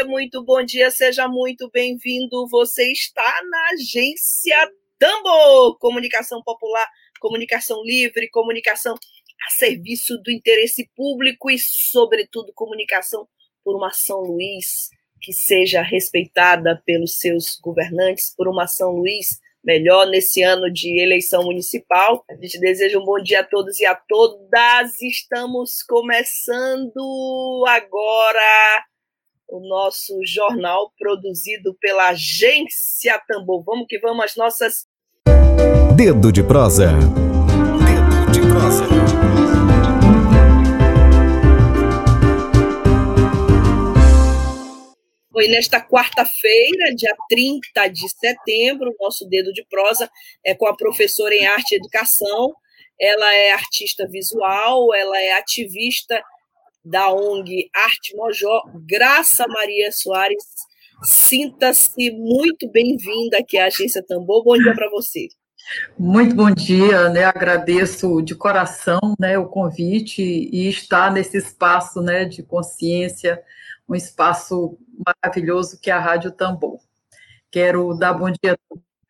Você, muito bom dia, seja muito bem-vindo. Você está na agência Tambor, comunicação popular, comunicação livre, comunicação a serviço do interesse público e, sobretudo, comunicação por uma São Luís que seja respeitada pelos seus governantes, por uma São Luís melhor nesse ano de eleição municipal. A gente deseja um bom dia a todos e a todas. Estamos começando agora o nosso jornal produzido pela Agência Tambor. Vamos que vamos, as nossas. Dedo de prosa. Dedo de prosa. Foi nesta quarta-feira, dia 30 de setembro, o nosso dedo de prosa é com a professora em arte e educação. Ela é artista visual, ela é ativista da ONG Arte Mojó, Graça Maria Soares. Sinta-se muito bem-vinda aqui à Agência Tambor. Bom dia para você. Muito bom dia, né? Agradeço de coração, né, o convite e estar nesse espaço, né, de consciência, um espaço maravilhoso que é a Rádio Tambor. Quero dar bom dia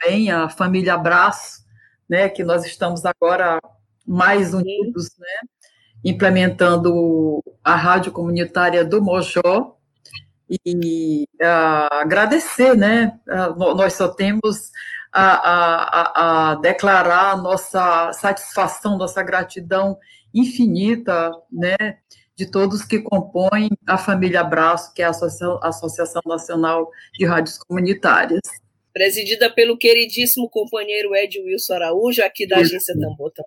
também à família Abraço, né, que nós estamos agora mais unidos, né, implementando a rádio comunitária do Mojó, e uh, agradecer, né, uh, nós só temos a, a, a, declarar nossa satisfação, nossa gratidão infinita, né, de todos que compõem a família Abraço, que é a Associação, Nacional de Rádios Comunitárias. Presidida pelo queridíssimo companheiro Ed Wilson Araújo, aqui da. Agência Tambor Ed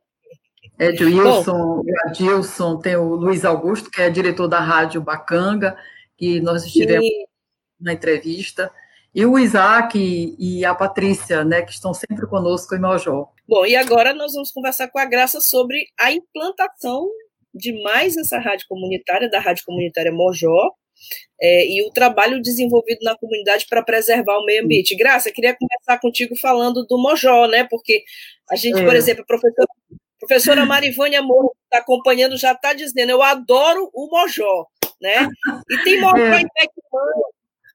Wilson, Bom, Adilson, tem o Luiz Augusto, que é diretor da Rádio Bacanga, que nós estivemos sim. na entrevista, e o Isaac e a Patrícia, né, que estão sempre conosco em Maljó. Bom, e agora nós vamos conversar com a Graça sobre a implantação de mais essa rádio comunitária, da Rádio Comunitária Mojó, é, e o trabalho desenvolvido na comunidade para preservar o meio ambiente. Graça, queria começar contigo falando do Mojó, né? Porque a gente, é. por exemplo, a professora, professora Marivânia Morro, que está acompanhando, já está dizendo, eu adoro o Mojó, né? E tem Mojó é. em Beckman,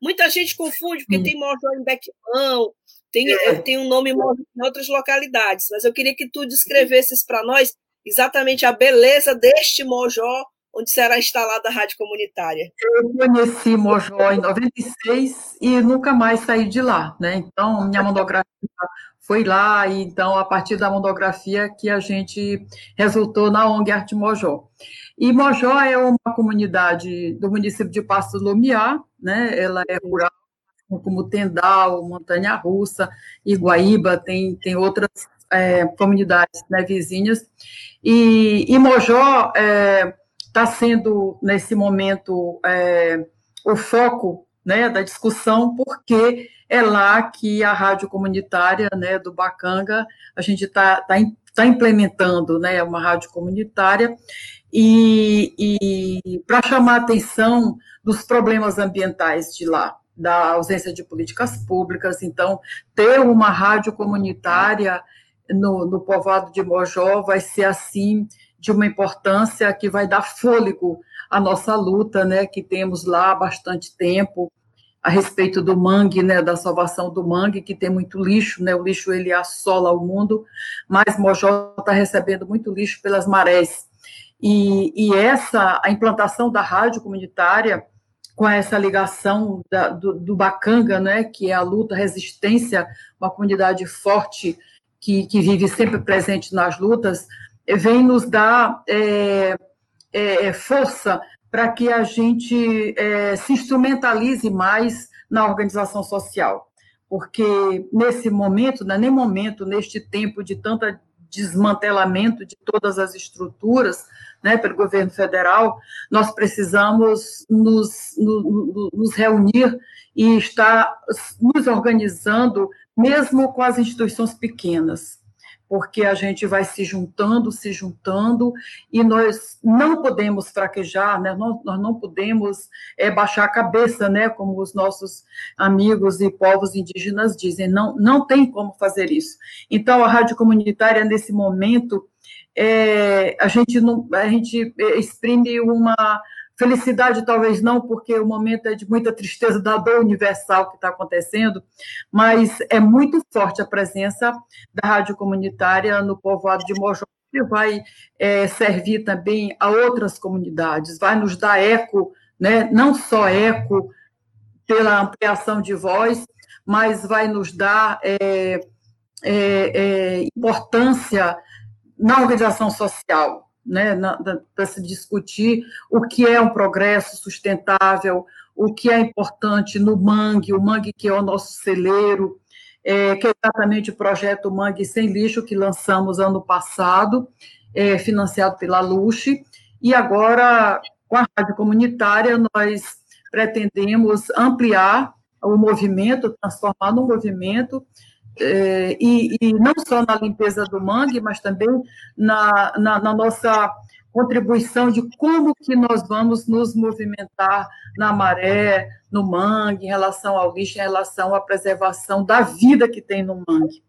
muita gente confunde, porque tem Mojó em Beckman, tem, é. tem um nome em outras localidades, mas eu queria que tu descrevesses para nós exatamente a beleza deste Mojó, onde será instalada a rádio comunitária. Eu conheci Mojó em 96 e nunca mais saí de lá, né? Então, minha monografia foi lá, e então, a partir da monografia que a gente resultou na ONG Arte Mojó. E Mojó é uma comunidade do município de Passo do Lumiar, né? Ela é rural, como Tendal, Montanha Russa, Iguaíba, tem, tem outras é, comunidades né, vizinhas. E, e Mojó está é, tá sendo, nesse momento, é, o foco né, da discussão, porque é lá que a rádio comunitária né, do Bacanga, a gente está tá, tá implementando né, uma rádio comunitária, e, e para chamar a atenção dos problemas ambientais de lá, da ausência de políticas públicas, então, ter uma rádio comunitária no, no povoado de Mojó vai ser assim de uma importância que vai dar fôlego à nossa luta, né, que temos lá há bastante tempo a respeito do mangue, né, da salvação do mangue, que tem muito lixo, né, o lixo ele assola o mundo, mas Mojó está recebendo muito lixo pelas marés. E, e, essa, a implantação da rádio comunitária, com essa ligação da, do, do Bacanga, né, que é a luta, a resistência, uma comunidade forte que, que vive sempre presente nas lutas, vem nos dar é, é, é, força para que a gente é, se instrumentalize mais na organização social. Porque nesse momento, não é nem momento, neste tempo de tanta desmantelamento de todas as estruturas, né, pelo governo federal, nós precisamos nos, nos, nos reunir e estar nos organizando, mesmo com as instituições pequenas porque a gente vai se juntando, se juntando, e nós não podemos fraquejar, né? nós, nós não podemos é, baixar a cabeça, né? como os nossos amigos e povos indígenas dizem, não, não tem como fazer isso. Então, a rádio comunitária, nesse momento, é, a, gente não, a gente exprime uma Felicidade, talvez não, porque o momento é de muita tristeza da dor universal que está acontecendo, mas é muito forte a presença da rádio comunitária no povoado de Mojó, que vai é, servir também a outras comunidades, vai nos dar eco, né, não só eco pela ampliação de voz, mas vai nos dar é, é, é importância na organização social, né, para se discutir o que é um progresso sustentável, o que é importante no mangue, o mangue que é o nosso celeiro, é, que é exatamente o projeto Mangue Sem Lixo, que lançamos ano passado, é, financiado pela Luxe, e agora, com a rádio comunitária, nós pretendemos ampliar o movimento, transformar num movimento é, e, e, não só na limpeza do mangue, mas também na, na, na, nossa contribuição de como que nós vamos nos movimentar na maré, no mangue, em relação ao lixo, em relação à preservação da vida que tem no mangue.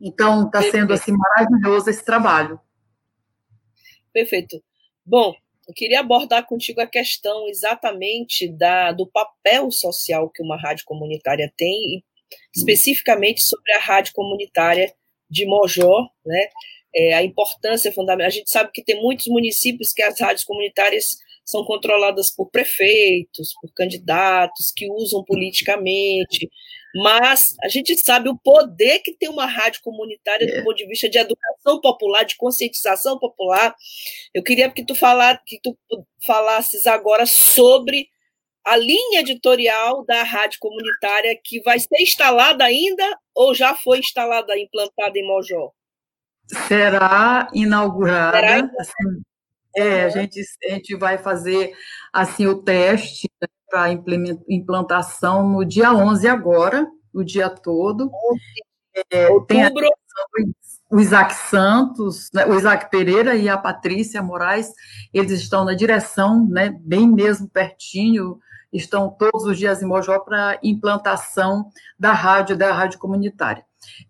Então, está sendo assim maravilhoso esse trabalho. Perfeito. Bom, eu queria abordar contigo a questão exatamente da, do papel social que uma rádio comunitária tem e especificamente sobre a rádio comunitária de Mojó, né? É, a importância fundamental. A gente sabe que tem muitos municípios que as rádios comunitárias são controladas por prefeitos, por candidatos que usam politicamente, mas a gente sabe o poder que tem uma rádio comunitária do é. ponto de vista de educação popular, de conscientização popular. Eu queria que tu falar, que tu falasses agora sobre a linha editorial da rádio comunitária que vai ser instalada ainda ou já foi instalada, implantada em Mojó? Será inaugurada. Será assim, é, a gente, a gente vai fazer assim o teste né, para implantação no dia 11 agora, o dia todo. É, Outubro. o Isaac Santos, né, o Isaac Pereira e a Patrícia Moraes, eles estão na direção, né, bem mesmo pertinho, estão todos os dias em Mojó para implantação da rádio, da rádio comunitária.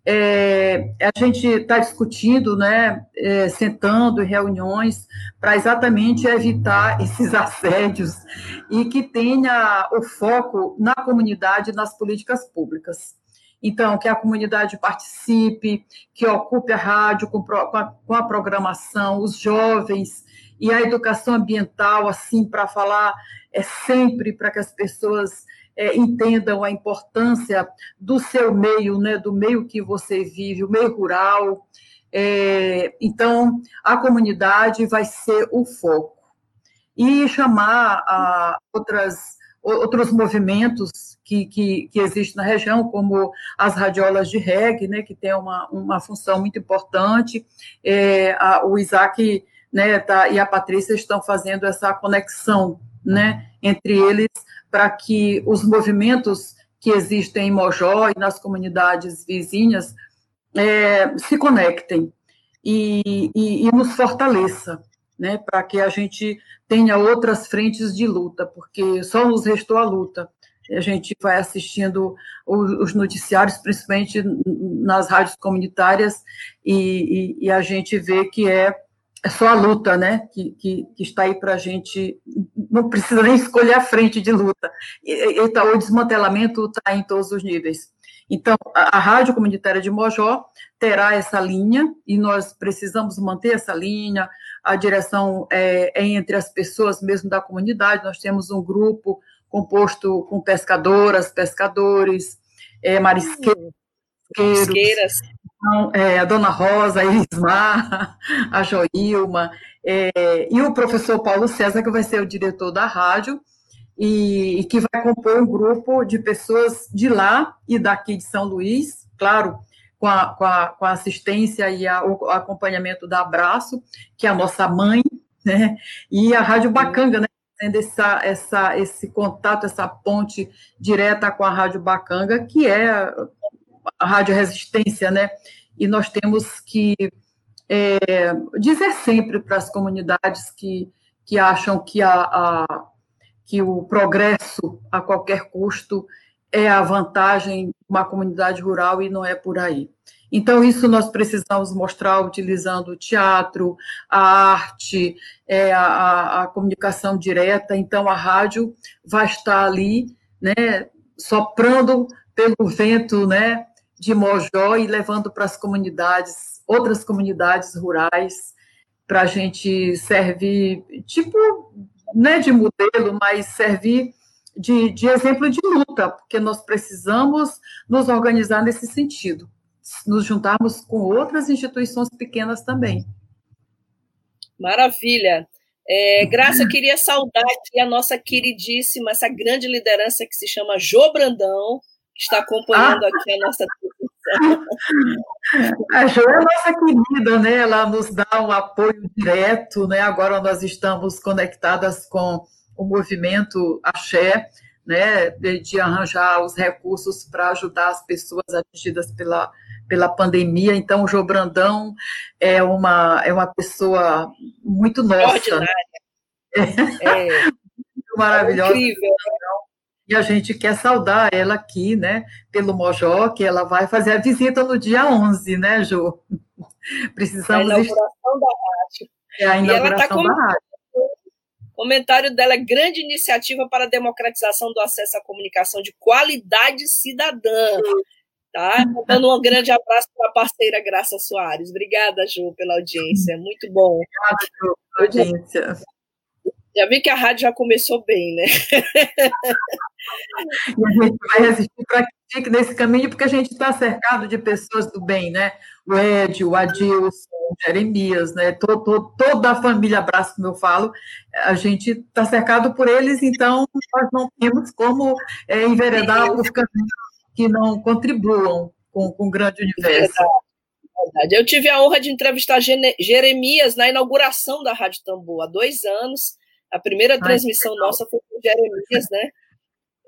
É, a gente está discutindo, né, é, sentando em reuniões para exatamente evitar esses assédios e que tenha o foco na comunidade, nas políticas públicas. Então, que a comunidade participe, que ocupe a rádio com, com, a, com a programação, os jovens, e a educação ambiental, assim, para falar é sempre para que as pessoas é, entendam a importância do seu meio, né, do meio que você vive, o meio rural. É, então, a comunidade vai ser o foco. E chamar a outras, outros movimentos que, que, que existem na região, como as radiolas de reggae, né, que tem uma, uma função muito importante. É, a, o Isaac né, tá, e a Patrícia estão fazendo essa conexão né, entre eles para que os movimentos que existem em Mojó e nas comunidades vizinhas é, se conectem e, e, e nos fortaleça, né, para que a gente tenha outras frentes de luta, porque só nos restou a luta. A gente vai assistindo os noticiários, principalmente nas rádios comunitárias, e, e a gente vê que é é só a luta, né, que, que, que está aí para a gente, não precisa nem escolher a frente de luta, e, e, tá, o desmantelamento está em todos os níveis. Então, a, a Rádio Comunitária de Mojó terá essa linha, e nós precisamos manter essa linha, a direção é, é entre as pessoas mesmo da comunidade, nós temos um grupo composto com pescadoras, pescadores, é, marisqueiros, marisqueiras, então, é, a Dona Rosa, a Ismar, a Joilma, é, e o professor Paulo César, que vai ser o diretor da rádio, e, e, que vai compor um grupo de pessoas de lá e daqui de São Luís, claro, com a, com a, com a assistência e a, o acompanhamento da Abraço, que é a nossa mãe, né? E a Rádio Bacanga, né? Tendo essa, essa, esse contato, essa ponte direta com a Rádio Bacanga, que é a Rádio Resistência, né? E nós temos que é, dizer sempre para as comunidades que, que acham que, a, a, que o progresso a qualquer custo é a vantagem de uma comunidade rural e não é por aí. Então, isso nós precisamos mostrar utilizando o teatro, a arte, é, a, a, comunicação direta. Então, a rádio vai estar ali, né, soprando pelo vento né, de Mojó e levando para as comunidades, outras comunidades rurais, para a gente servir, tipo, né, de modelo, mas servir de, de exemplo de luta, porque nós precisamos nos organizar nesse sentido, nos juntarmos com outras instituições pequenas também. Maravilha. É, Graça, queria saudar aqui a nossa queridíssima, essa grande liderança que se chama Jo Brandão, que está acompanhando ah. aqui a nossa A Jo é nossa querida, né? Ela nos dá um apoio direto, né? Agora nós estamos conectadas com o movimento Axé, né, de, de arranjar os recursos para ajudar as pessoas atingidas pela, pela pandemia. Então, o João Brandão é uma, é uma pessoa muito nossa. Né? É, é. maravilhosa. Incrível. E a gente quer saudar ela aqui, né, pelo Mojó, que ela vai fazer a visita no dia 11, né, Jô? Precisamos... A inauguração da rádio. É a inauguração da rádio. O comentário dela é grande iniciativa para a democratização do acesso à comunicação de qualidade cidadã. Tá? Dando um grande abraço para a parceira Graça Soares. Obrigada, Ju, pela audiência. Muito bom. Obrigada, Ju, pela audiência. Já vi que a rádio já começou bem, né? e a gente vai resistir para que fique nesse caminho, porque a gente está cercado de pessoas do bem, né? O Ed, o Adilson, o Jeremias, né? Todo, todo, toda a família Abraço, como eu falo, a gente está cercado por eles, então nós não temos como é, enveredar por caminhos que não contribuam com, com o grande universo. Verdade. Eu tive a honra de entrevistar Jeremias na inauguração da Rádio Tambor há dois anos. A primeira Ai, transmissão nossa foi com Jeremias, né?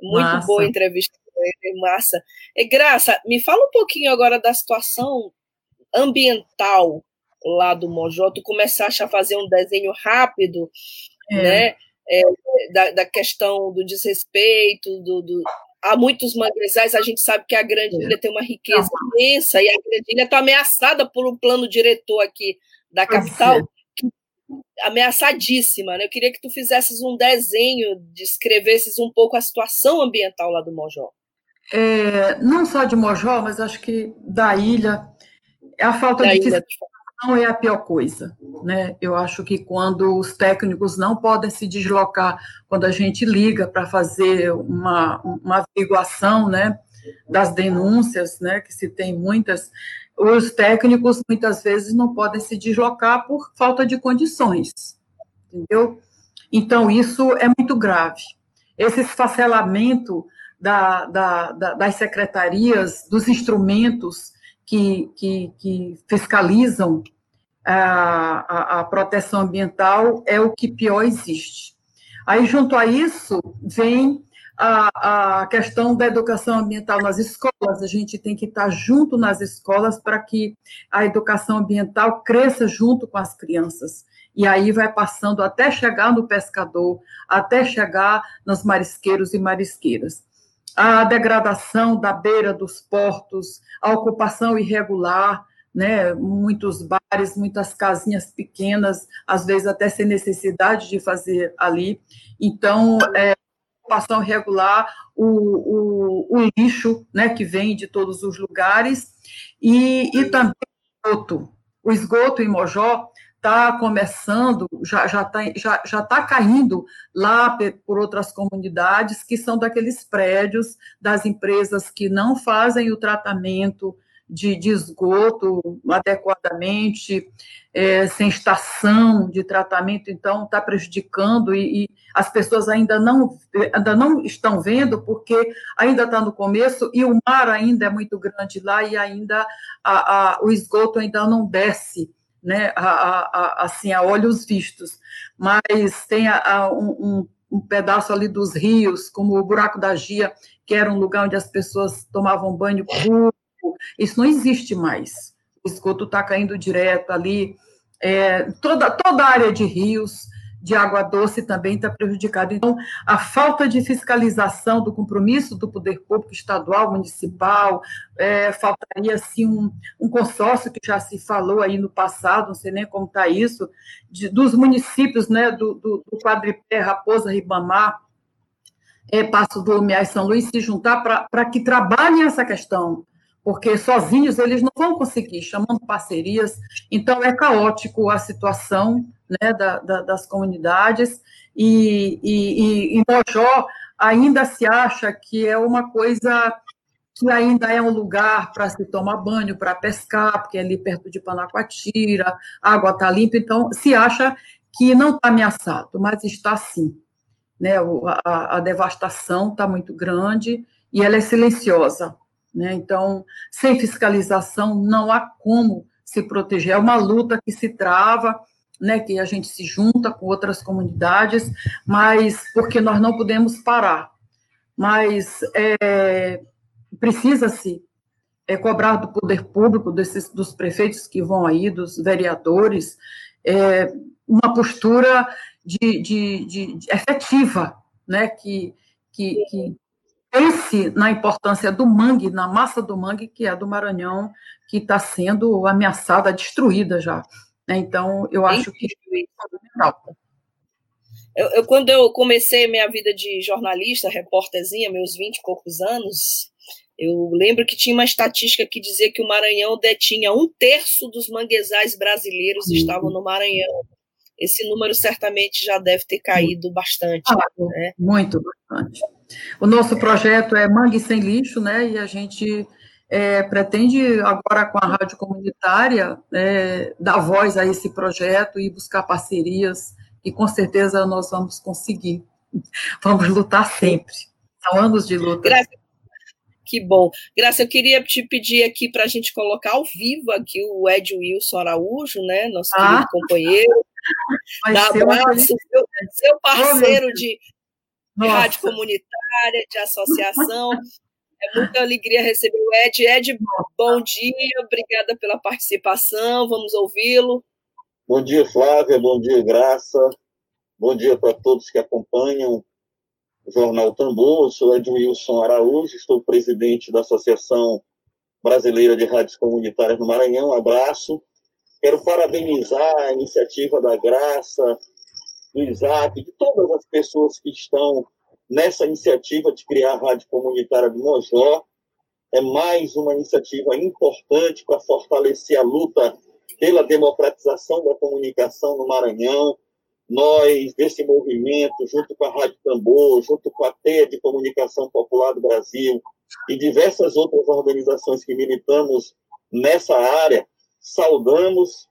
Muito massa. boa entrevista com ele, massa. E Graça, me fala um pouquinho agora da situação ambiental lá do Mojó. Tu começaste a fazer um desenho rápido, é. né? É, da, da, questão do desrespeito, do, do, há muitos manguezais, a gente sabe que a Grande Ilha tem uma riqueza imensa e a Grande Ilha está ameaçada por um plano diretor aqui da capital ameaçadíssima, né? Eu queria que tu fizesses um desenho, descrevesses um pouco a situação ambiental lá do Mojó. É, não só de Mojó, mas acho que da ilha, a falta da de fiscalização é a pior coisa, né? Eu acho que quando os técnicos não podem se deslocar, quando a gente liga para fazer uma, uma averiguação, né? Das denúncias, né? Que se tem muitas, os técnicos muitas vezes não podem se deslocar por falta de condições, entendeu? Então, isso é muito grave. Esse esfacelamento da, da, da, das secretarias, dos instrumentos que, que, que fiscalizam a, a, a proteção ambiental é o que pior existe. Aí, junto a isso, vem a, a questão da educação ambiental nas escolas, a gente tem que estar junto nas escolas para que a educação ambiental cresça junto com as crianças. E aí vai passando até chegar no pescador, até chegar nos marisqueiros e marisqueiras. A degradação da beira dos portos, a ocupação irregular, né, muitos bares, muitas casinhas pequenas, às vezes até sem necessidade de fazer ali. Então, é, ocupação regular, o, o, o, lixo, né, que vem de todos os lugares, e, e também o esgoto. O esgoto em Mojó está começando, já está já tá, já, já tá caindo lá por outras comunidades, que são daqueles prédios das empresas que não fazem o tratamento de, de esgoto adequadamente, é, sem estação de tratamento, então está prejudicando e, e, as pessoas ainda não, ainda não estão vendo, porque ainda está no começo e o mar ainda é muito grande lá e ainda a, a, o esgoto ainda não desce, né, a, assim, a olhos vistos. Mas tem um, um, um pedaço ali dos rios, como o Buraco da Gia, que era um lugar onde as pessoas tomavam banho puro, isso não existe mais. O esgoto está caindo direto ali. É, toda, toda a área de rios, de água doce também está prejudicada. Então, a falta de fiscalização do compromisso do poder público estadual, municipal, é, faltaria assim um, um, consórcio que já se falou aí no passado, não sei nem como está isso, de, dos municípios, né, do, do, do Quadripé, Raposa, Ribamar, é, Passo do Lumiar e São Luís se juntar para que trabalhem essa questão porque sozinhos eles não vão conseguir, chamando parcerias. Então, é caótico a situação né, da, da, das comunidades, e, e, e em Mojó ainda se acha que é uma coisa que ainda é um lugar para se tomar banho, para pescar, porque é ali perto de Panacoatira, a água está limpa, então se acha que não está ameaçado, mas está sim. Né? A, a devastação está muito grande e ela é silenciosa. Né? Então, sem fiscalização, não há como se proteger. É uma luta que se trava, né, que a gente se junta com outras comunidades, mas porque nós não podemos parar. Mas é, precisa-se é, cobrar do poder público, desses, dos prefeitos que vão aí, dos vereadores, é, uma postura de, de, de, de efetiva, né, que, que, que pense na importância do mangue, na massa do mangue, que é do Maranhão, que está sendo ameaçada, destruída já. Né? Então, eu acho que é fundamental. Eu, eu, quando eu comecei minha vida de jornalista, repórterzinha, meus 20 e poucos anos, eu lembro que tinha uma estatística que dizia que o Maranhão detinha um terço dos manguezais brasileiros uhum. estavam no Maranhão. Esse número certamente já deve ter caído bastante. Ah, né? Muito, bastante. O nosso projeto é Mangue Sem Lixo, né? E a gente é, pretende, agora com a rádio comunitária, é, dar voz a esse projeto e buscar parcerias, e com certeza nós vamos conseguir. Vamos lutar sempre. São anos de luta. Graça, que bom. Graça, eu queria te pedir aqui para a gente colocar ao vivo aqui o Ed Wilson Araújo, né? Nosso ah. querido companheiro. Dá abraço, seu, seu parceiro de, de rádio comunitária, de associação. É muita alegria receber o Ed. Ed, bom dia, obrigada pela participação, vamos ouvi-lo. Bom dia, Flávia, bom dia, Graça, bom dia para todos que acompanham o Jornal Tambor. Eu sou Edmilson Araújo, estou presidente da Associação Brasileira de Rádios Comunitárias no Maranhão. Um abraço. Quero parabenizar a iniciativa da Graça, do Isaac, de todas as pessoas que estão nessa iniciativa de criar a Rádio Comunitária do Mojó. É mais uma iniciativa importante para fortalecer a luta pela democratização da comunicação no Maranhão. Nós, desse movimento, junto com a Rádio Tambor, junto com a TEA de Comunicação Popular do Brasil e diversas outras organizações que militamos nessa área, saudamos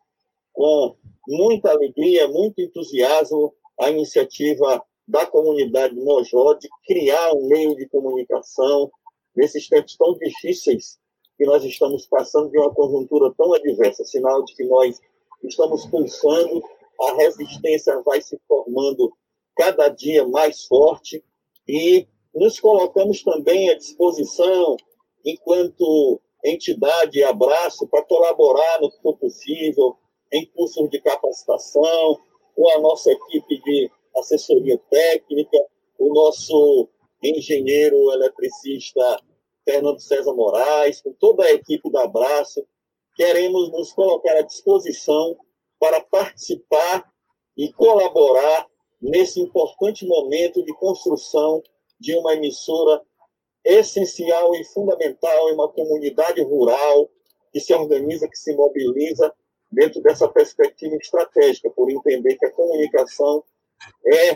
com muita alegria, muito entusiasmo a iniciativa da comunidade Mojó de criar um meio de comunicação nesses tempos tão difíceis que nós estamos passando de uma conjuntura tão adversa, sinal de que nós estamos pulsando, a resistência vai se formando cada dia mais forte e nos colocamos também à disposição, enquanto entidade abraço, para colaborar no que for possível, em cursos de capacitação, com a nossa equipe de assessoria técnica, o nosso engenheiro eletricista Fernando César Moraes, com toda a equipe da Abraço, queremos nos colocar à disposição para participar e colaborar nesse importante momento de construção de uma emissora essencial e fundamental em uma comunidade rural que se organiza, que se mobiliza dentro dessa perspectiva estratégica, por entender que a comunicação é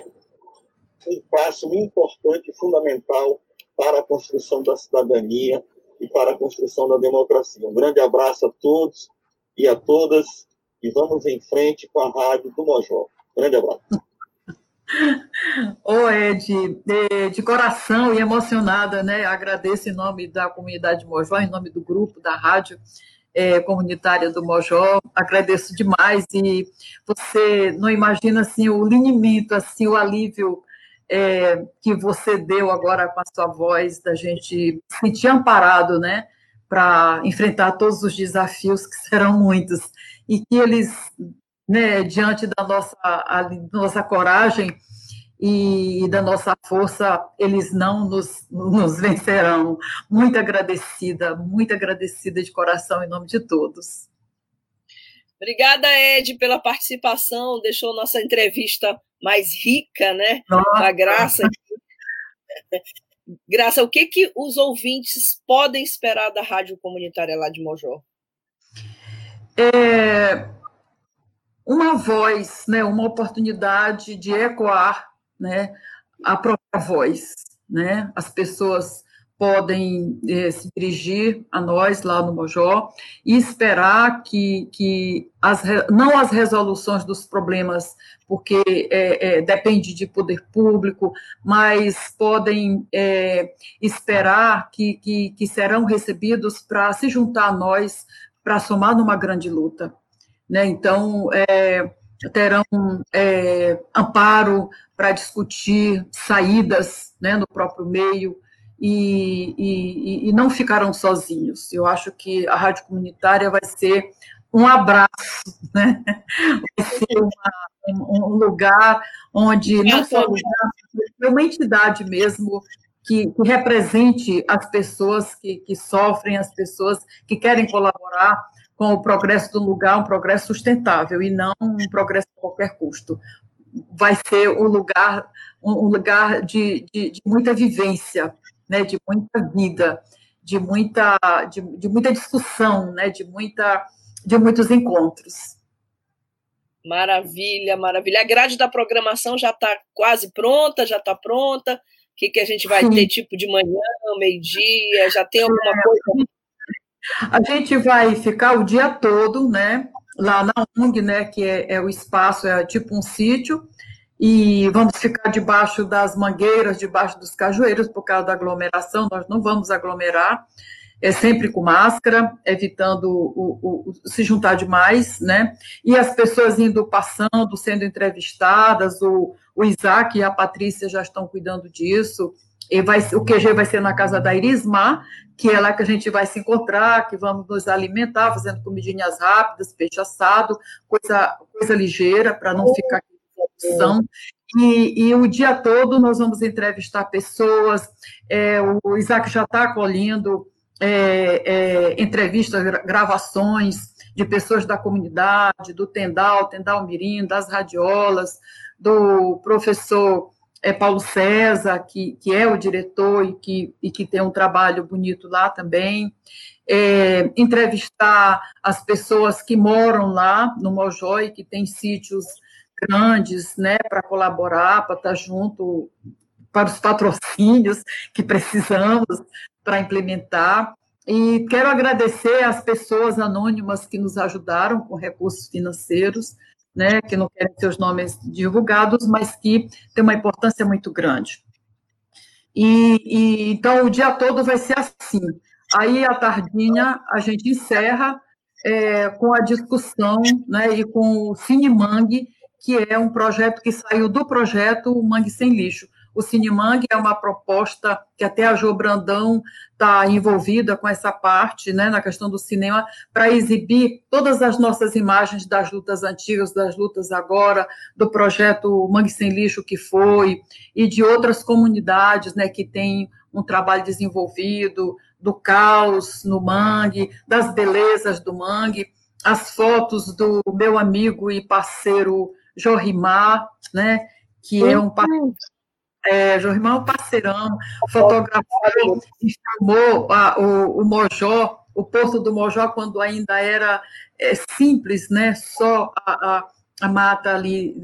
um passo importante e fundamental para a construção da cidadania e para a construção da democracia. Um grande abraço a todos e a todas e vamos em frente com a Rádio do Mojó. Grande abraço. Ô, Ed, de, de, coração e emocionada, né? Agradeço em nome da comunidade Mojó, em nome do grupo, da rádio é, comunitária do Mojó, agradeço demais e você não imagina, assim, o linimento, assim, o alívio é, que você deu agora com a sua voz, da gente sentir amparado, né? Para enfrentar todos os desafios, que serão muitos, e que eles né, diante da nossa, nossa coragem e da nossa força, eles não nos, nos vencerão. Muito agradecida, muito agradecida de coração em nome de todos. Obrigada, Ed, pela participação, deixou nossa entrevista mais rica, né? Nossa. A Graça. Graça, o que, que os ouvintes podem esperar da Rádio Comunitária lá de Mojó? É, uma voz, né, uma oportunidade de ecoar né, a própria voz. Né? As pessoas podem eh, se dirigir a nós lá no Mojó e esperar que, que as, não as resoluções dos problemas, porque é, depende de poder público, mas podem esperar que, que, que serão recebidos para se juntar a nós, para somar numa grande luta. Né? Então, é, terão é, amparo para discutir saídas né, no próprio meio e, e, e, não ficarão sozinhos. Eu acho que a rádio comunitária vai ser um abraço, né? vai ser uma, um, lugar onde não só lugar, é uma entidade mesmo que, que, represente as pessoas que, que sofrem, as pessoas que querem colaborar com o progresso do lugar, um progresso sustentável e não um progresso a qualquer custo. Vai ser um lugar, um lugar de, de, de muita vivência, né, de muita vida, de muita, de, de muita discussão, né, de, muita, de muitos encontros. Maravilha, maravilha. A grade da programação já está quase pronta, já está pronta. O que, que a gente vai Sim. ter tipo de manhã, meio-dia? Já tem alguma é, coisa a gente vai ficar o dia todo, né, lá na UNG, né, que é, é o espaço, é tipo um sítio, e vamos ficar debaixo das mangueiras, debaixo dos cajueiros, por causa da aglomeração, nós não vamos aglomerar, é sempre com máscara, evitando o, o, o, se juntar demais, né? E as pessoas indo passando, sendo entrevistadas, o, o Isaac e a Patrícia já estão cuidando disso. Vai, o QG vai ser na casa da Irismar, que é lá que a gente vai se encontrar, que vamos nos alimentar, fazendo comidinhas rápidas, peixe assado, coisa, coisa ligeira, para não ficar produção. E, e, o dia todo nós vamos entrevistar pessoas, é, o Isaac já está acolhendo é, é, entrevistas, gravações de pessoas da comunidade, do Tendal, Tendal Mirim, das radiolas, do professor é Paulo César, que, que é o diretor e que, e que tem um trabalho bonito lá também. É, entrevistar as pessoas que moram lá no Mojó e que têm sítios grandes, né, para colaborar, para estar junto para os patrocínios que precisamos para implementar. E quero agradecer às pessoas anônimas que nos ajudaram com recursos financeiros, né, que não querem seus nomes divulgados, mas que tem uma importância muito grande. E, e, então o dia todo vai ser assim. Aí à tardinha a gente encerra é, com a discussão, né, e com o Cine Mangue, que é um projeto que saiu do projeto Mangue Sem Lixo. O Cinemang é uma proposta que até a Jo Brandão está envolvida com essa parte, né, na questão do cinema, para exibir todas as nossas imagens das lutas antigas, das lutas agora, do projeto Mangue Sem Lixo que foi, e de outras comunidades né, que têm um trabalho desenvolvido, do caos no mangue, das belezas do mangue, as fotos do meu amigo e parceiro Jorimar, né, que é um é, Jorimão Parceirão fotografou e filmou a, o, o Mojó, o Porto do Mojó, quando ainda era é, simples, né? Só a, a, a mata ali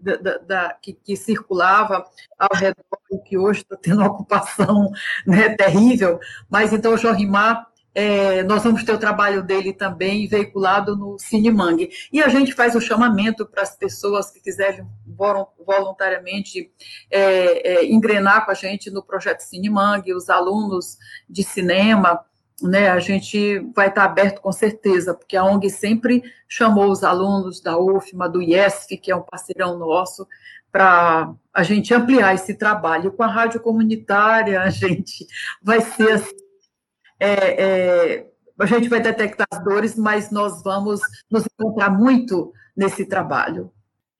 da, da, da, que, que, circulava ao redor, que hoje está tendo uma ocupação né, terrível, mas então o Jorimar, é, nós vamos ter o trabalho dele também veiculado no Cinemangue. E a gente faz o chamamento para as pessoas que quiserem voluntariamente é, é, engrenar com a gente no projeto Cinemangue, os alunos de cinema, né, a gente vai estar aberto com certeza, porque a ONG sempre chamou os alunos da UFMA, do IESF, que é um parceirão nosso, para a gente ampliar esse trabalho. Com a rádio comunitária, a gente vai ser assim, é, é, a gente vai detectar as dores, mas nós vamos nos encontrar muito nesse trabalho.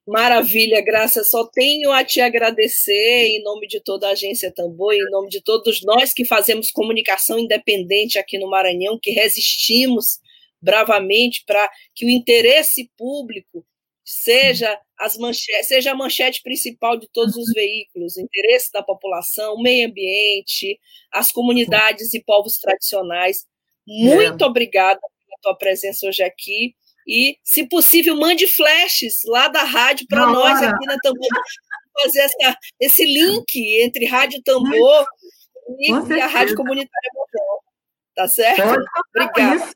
Maravilha, Graça. Só tenho a te agradecer em nome de toda a agência Tambor, em nome de todos nós que fazemos comunicação independente aqui no Maranhão, que resistimos bravamente para que o interesse público seja, as manchetes, seja a manchete principal de todos os veículos, o interesse da população, o meio ambiente, as comunidades e povos tradicionais. Muito é. obrigada pela tua presença hoje aqui. E, se possível, mande flashes lá da rádio para nós aqui na Tambor, fazer essa, esse link entre Rádio Tambor e, e, a Rádio Comunitária Moderna. Tá certo? Obrigada.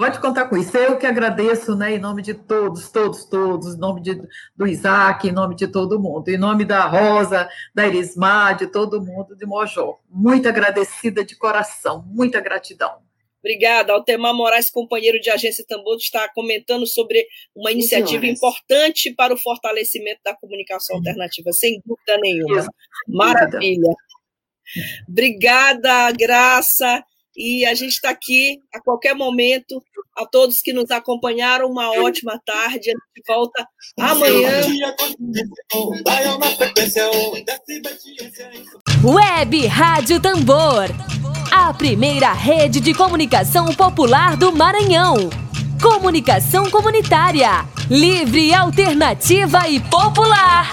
Pode contar com isso. Eu que agradeço, né, em nome de todos, todos, todos, em nome de, do Isaac, em nome de todo mundo, em nome da Rosa, da Erismar, de todo mundo de Mojó. Muito agradecida de coração, muita gratidão. Obrigada. Altemar Moraes, companheiro de agência Tambor, está comentando sobre uma iniciativa importante para o fortalecimento da comunicação alternativa, sem dúvida nenhuma. Maravilha. Obrigada, Graça. E a gente está aqui a qualquer momento. A todos que nos acompanharam, uma ótima tarde. A gente volta amanhã. Web Rádio Tambor. A primeira rede de comunicação popular do Maranhão. Comunicação comunitária. Livre, alternativa e popular.